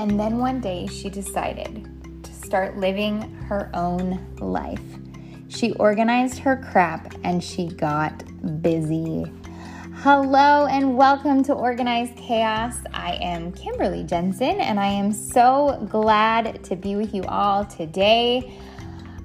And then one day she decided to start living her own life. She organized her crap and she got busy. Hello and welcome to Organized Chaos. I am Kimberly Jensen and I am so glad to be with you all today.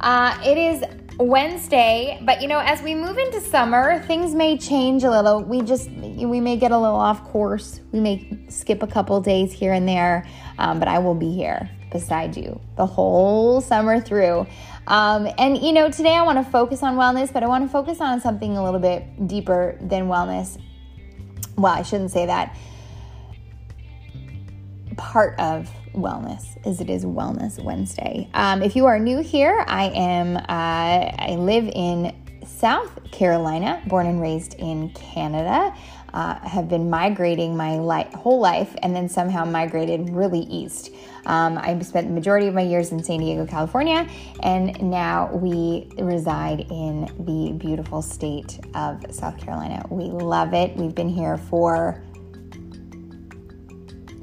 Uh, it is Wednesday, but you know, as we move into summer, things may change a little. We just, we may get a little off course. We may skip a couple days here and there, um, but I will be here beside you the whole summer through. Um, and you know, today I want to focus on wellness, but I want to focus on something a little bit deeper than wellness. Well, I shouldn't say that. Part of wellness as it is Wellness Wednesday. Um, if you are new here, I am uh, I live in South Carolina, born and raised in Canada. Uh, have been migrating my whole life and then somehow migrated really east. Um, I spent the majority of my years in San Diego, California, and now we reside in the beautiful state of South Carolina. We love it. We've been here for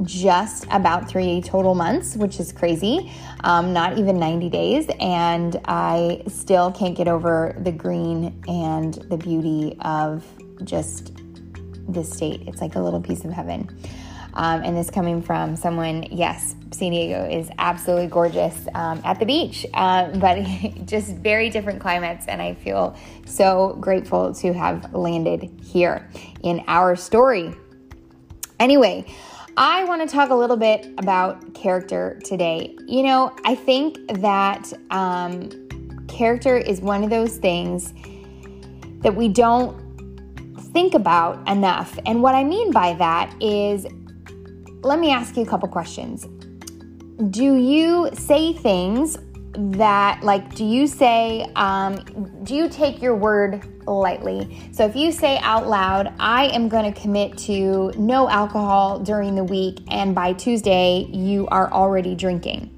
just about three total months, which is crazy, um, not even 90 days. And I still can't get over the green and the beauty of just this state. It's like a little piece of heaven. Um, and this coming from someone, yes, San Diego is absolutely gorgeous um, at the beach, uh, but just very different climates. And I feel so grateful to have landed here in our story. Anyway, I want to talk a little bit about character today. You know, I think that um, character is one of those things that we don't think about enough. And what I mean by that is let me ask you a couple questions. Do you say things that, like, do you say, um, do you take your word lightly? So if you say out loud, I am going to commit to no alcohol during the week, and by Tuesday, you are already drinking.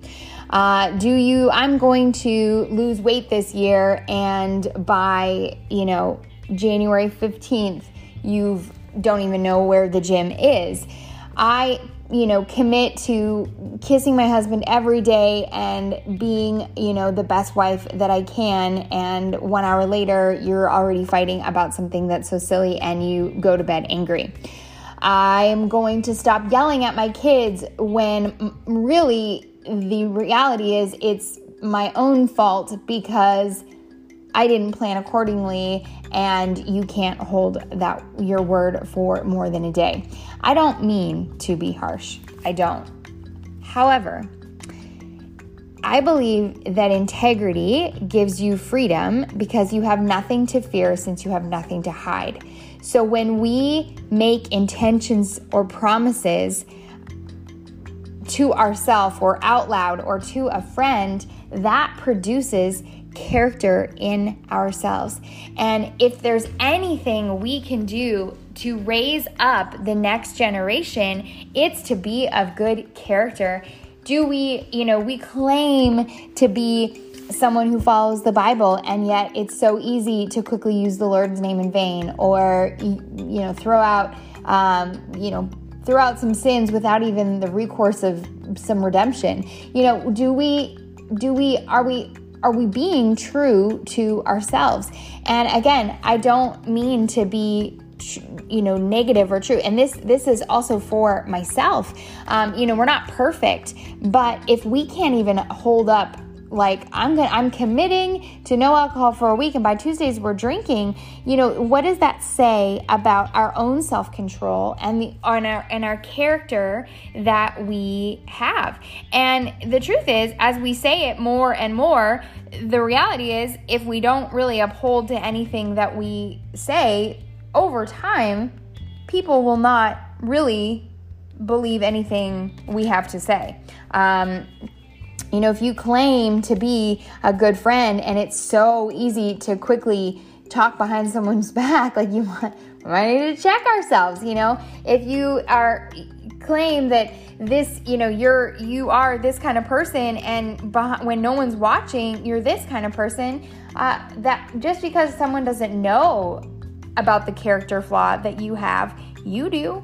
Uh, do you, I'm going to lose weight this year, and by, you know, January 15th, you don't even know where the gym is. I you know, commit to kissing my husband every day and being, you know, the best wife that I can. And one hour later, you're already fighting about something that's so silly and you go to bed angry. I'm going to stop yelling at my kids when really the reality is it's my own fault because I didn't plan accordingly and you can't hold that your word for more than a day. I don't mean to be harsh. I don't. However, I believe that integrity gives you freedom because you have nothing to fear since you have nothing to hide. So when we make intentions or promises to ourselves or out loud or to a friend, that produces character in ourselves. And if there's anything we can do to raise up the next generation, it's to be of good character. Do we, you know, we claim to be someone who follows the Bible, and yet it's so easy to quickly use the Lord's name in vain or, you know, throw out, um, you know, throw out some sins without even the recourse of some redemption. You know, do we, do we, are we, are we being true to ourselves? And again, I don't mean to be you know negative or true and this this is also for myself um, you know we're not perfect but if we can't even hold up like i'm gonna i'm committing to no alcohol for a week and by tuesdays we're drinking you know what does that say about our own self-control and the on our and our character that we have? And the truth is as we say it more and more the reality is if we don't really uphold to anything that we say over time people will not really believe anything we have to say. Um, you know, if you claim to be a good friend and it's so easy to quickly talk behind someone's back, like you want, might need to check ourselves, you know, if you are claim that this you know you're you are this kind of person and behind, when no one's watching you're this kind of person uh, that just because someone doesn't know about the character flaw that you have you do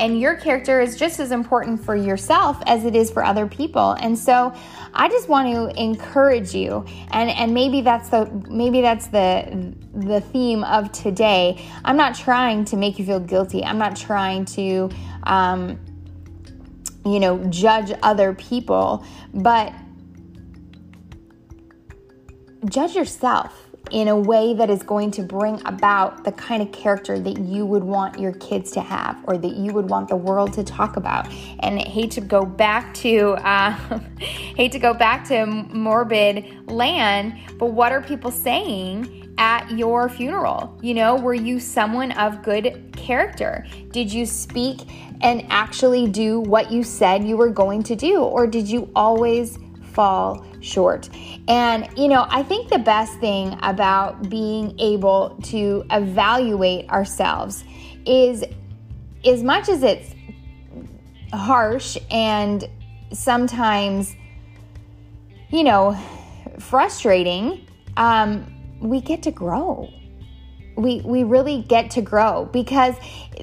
and your character is just as important for yourself as it is for other people. And so I just want to encourage you and and maybe that's the maybe that's the the theme of today. I'm not trying to make you feel guilty. I'm not trying to um, you know, judge other people, but judge yourself in a way that is going to bring about the kind of character that you would want your kids to have or that you would want the world to talk about. And I hate to go back to uh, hate to go back to morbid land but what are people saying at your funeral? You know were you someone of good character? Did you speak and actually do what you said you were going to do? Or did you always fall short. And, you know, I think the best thing about being able to evaluate ourselves is as much as it's harsh and sometimes, you know, frustrating, um, we get to grow we we really get to grow because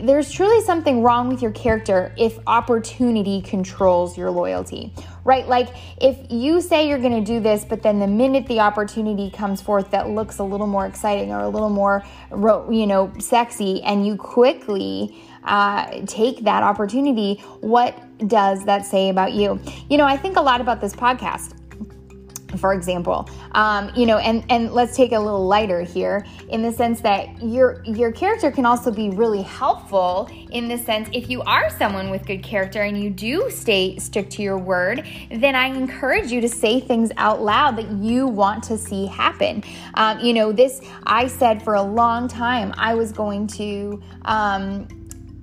there's truly something wrong with your character if opportunity controls your loyalty right? Like if you say you're going to do this but then the minute the opportunity comes forth that looks a little more exciting or a little more you know sexy and you quickly uh, take that opportunity what does that say about you? You know i think a lot about this podcast for example. Um, you know and and let's take a little lighter here in the sense that your your character can also be really helpful in the sense if you are someone with good character and you do stay stick to your word then i encourage you to say things out loud that you want to see happen. Um, you know this i said for a long time i was going to um,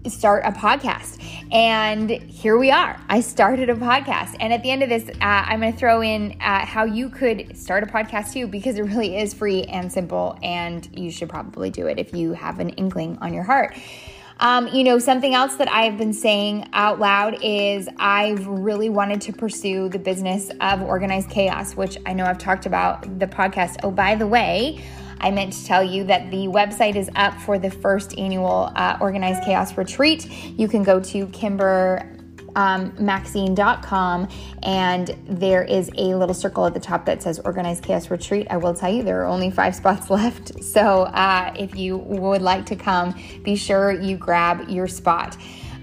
start a podcast. And here we are. I started a podcast. And at the end of this, uh, I'm going to throw in uh, how you could start a podcast too, because it really is free and simple. And you should probably do it if you have an inkling on your heart. Um, you know, something else that I've been saying out loud is I've really wanted to pursue the business of organized chaos, which I know I've talked about the podcast. Oh, by the way, I meant to tell you that the website is up for the first annual uh, Organized Chaos Retreat. You can go to Kimber um, Maxine.com, and there is a little circle at the top that says Organized Chaos Retreat. I will tell you there are only five spots left. So uh, if you would like to come, be sure you grab your spot.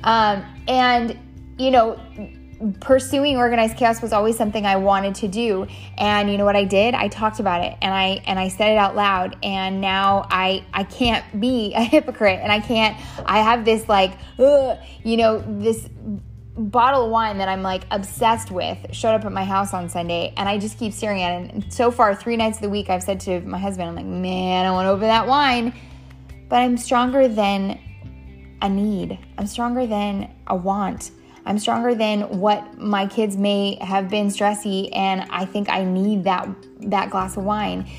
Um, and, you know, pursuing organized chaos was always something I wanted to do. And you know what I did? I talked about it and I and I said it out loud and now I I can't be a hypocrite and I can't I have this like ugh, you know this bottle of wine that I'm like obsessed with showed up at my house on Sunday and I just keep staring at it. And so far, three nights of the week, I've said to my husband, I'm like, man, I want to open that wine. But I'm stronger than a need, I'm stronger than a want. I'm stronger than what my kids may have been stressy and I think I need that that glass of wine.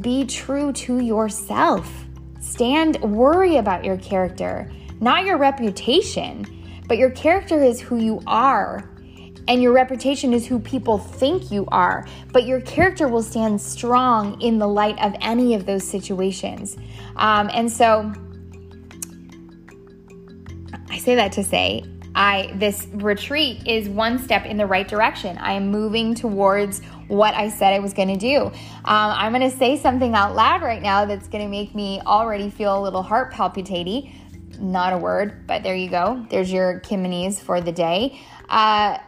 Be true to yourself. Stand worry about your character, not your reputation, but your character is who you are. And your reputation is who people think you are. But your character will stand strong in the light of any of those situations. Um, and so I say that to say, I this retreat is one step in the right direction. I am moving towards what I said I was going to do. Um, I'm going to say something out loud right now that's going to make me already feel a little heart palpitating. Not a word, but there you go. There's your Kimonese for the day. Uh,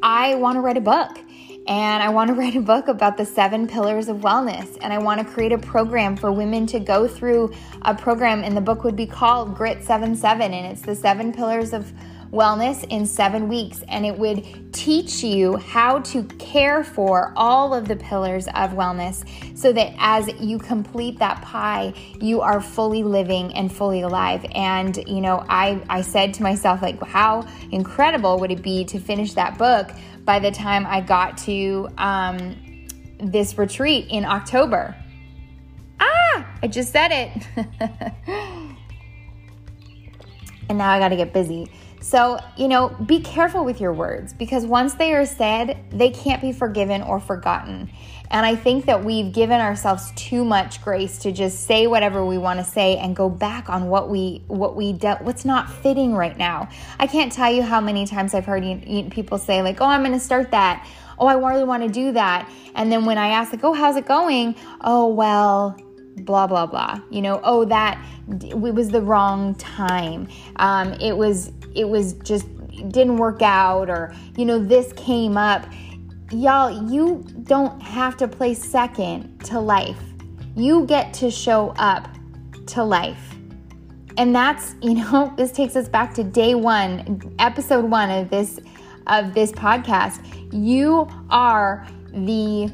I want to write a book and I want to write a book about the seven pillars of wellness. And I want to create a program for women to go through a program, and the book would be called Grit 77, and it's the seven pillars of wellness in seven weeks. And it would teach you how to care for all of the pillars of wellness so that as you complete that pie, you are fully living and fully alive. And, you know, I, I said to myself, like, how incredible would it be to finish that book? By the time I got to um, this retreat in October. Ah, I just said it. and now I got to get busy. So, you know, be careful with your words because once they are said, they can't be forgiven or forgotten. And I think that we've given ourselves too much grace to just say whatever we want to say and go back on what we what we de- what's not fitting right now. I can't tell you how many times I've heard people say like, "Oh, I'm going to start that." Oh, I really want to do that. And then when I ask like, "Oh, how's it going?" "Oh, well, blah blah blah." You know, "Oh, that it was the wrong time. Um, it was it was just didn't work out or you know this came up y'all, you don't have to play second to life. You get to show up to life. And that's, you know, this takes us back to day 1, episode 1 of this of this podcast. You are the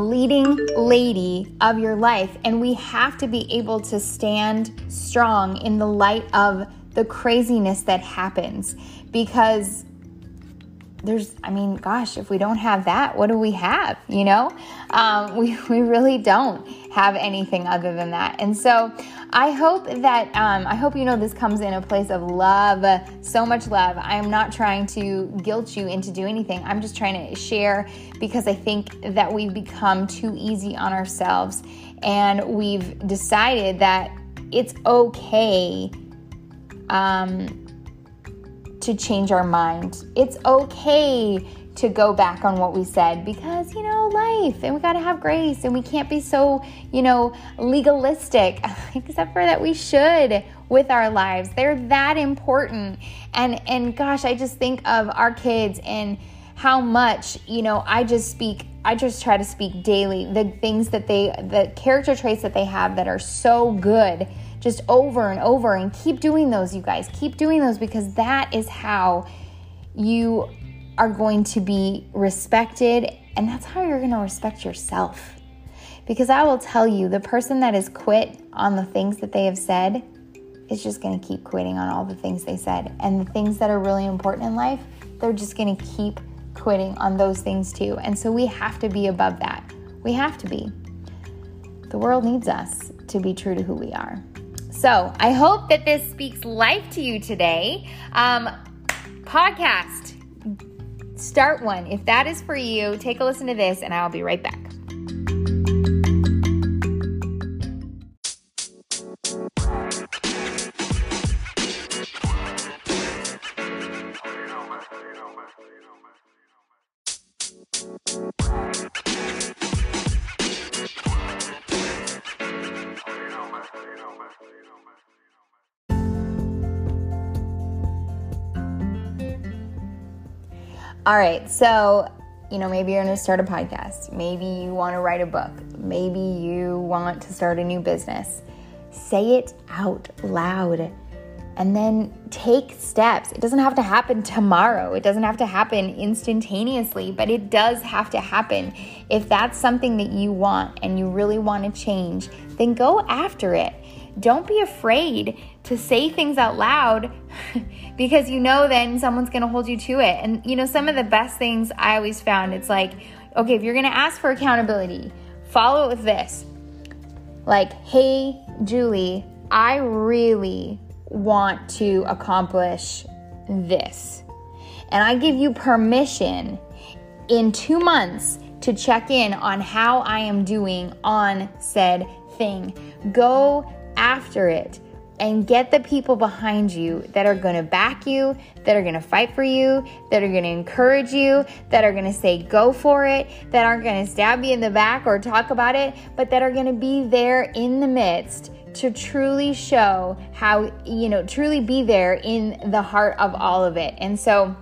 leading lady of your life. And we have to be able to stand strong in the light of the craziness that happens. Because there's i mean gosh if we don't have that what do we have you know? Um, we, we really don't have anything other than that. And so i hope that um, i hope you know this comes in a place of love so much love. I'm not trying to guilt you into doing anything. I'm just trying to share because i think that we've become too easy on ourselves and we've decided that it's okay um, to change our mind. It's okay to go back on what we said because, you know, life and we got to have grace and we can't be so, you know, legalistic, except for that we should with our lives. They're that important. And and gosh, I just think of our kids and how much, you know, I just speak I just try to speak daily the things that they the character traits that they have that are so good just over and over and keep doing those, you guys. Keep doing those because that is how you are going to be respected and that's how you're going to respect yourself. Because I will tell you, the person that has quit on the things that they have said is just going to keep quitting on all the things they said. And the things that are really important in life, they're just going to keep quitting on those things too. And so we have to be above that. We have to be. The world needs us to be true to who we are. So I hope that this speaks life to you today. Um, podcast, start one. If that is for you, take a listen to this, and I'll be right back. All right, so you know, maybe you're going to start a podcast. Maybe you want to write a book. Maybe you want to start a new business. Say it out loud and then take steps. It doesn't have to happen tomorrow, it doesn't have to happen instantaneously, but it does have to happen. If that's something that you want and you really want to change, then go after it. Don't be afraid to say things out loud because you know then someone's going to hold you to it. And you know, some of the best things I always found it's like, okay, if you're going to ask for accountability, follow it with this. Like, hey, Julie, I really want to accomplish this. And I give you permission in two months to check in on how I am doing on said thing. Go after it and get the people behind you that are going to back you, that are going to fight for you, that are going to encourage you, that are going to say go for it, that aren't going to stab you in the back or talk about it, but that are going to be there in the midst to truly show how, you know, truly be there in the heart of all of it. And so,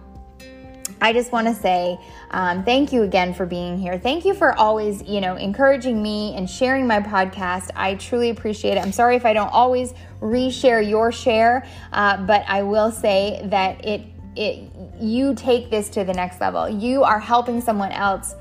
I just want to say um, thank you again for being here. Thank you for always, you know, encouraging me and sharing my podcast. I truly appreciate it. I'm sorry if I don't always reshare your share, uh, but I will say that it it you take this to the next level. You are helping someone else,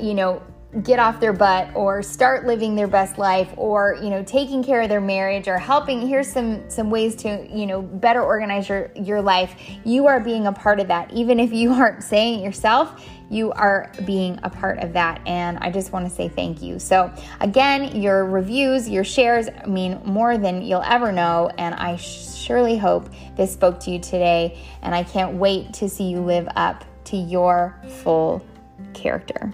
you know, get off their butt or start living their best life or you know taking care of their marriage or helping here's some some ways to you know better organize your your life. You are being a part of that. Even if you aren't saying it yourself you are being a part of that. And i just want to say thank you. So again your reviews your shares mean more than you'll ever know. And i surely hope this spoke to you today. And i can't wait to see you live up to your full character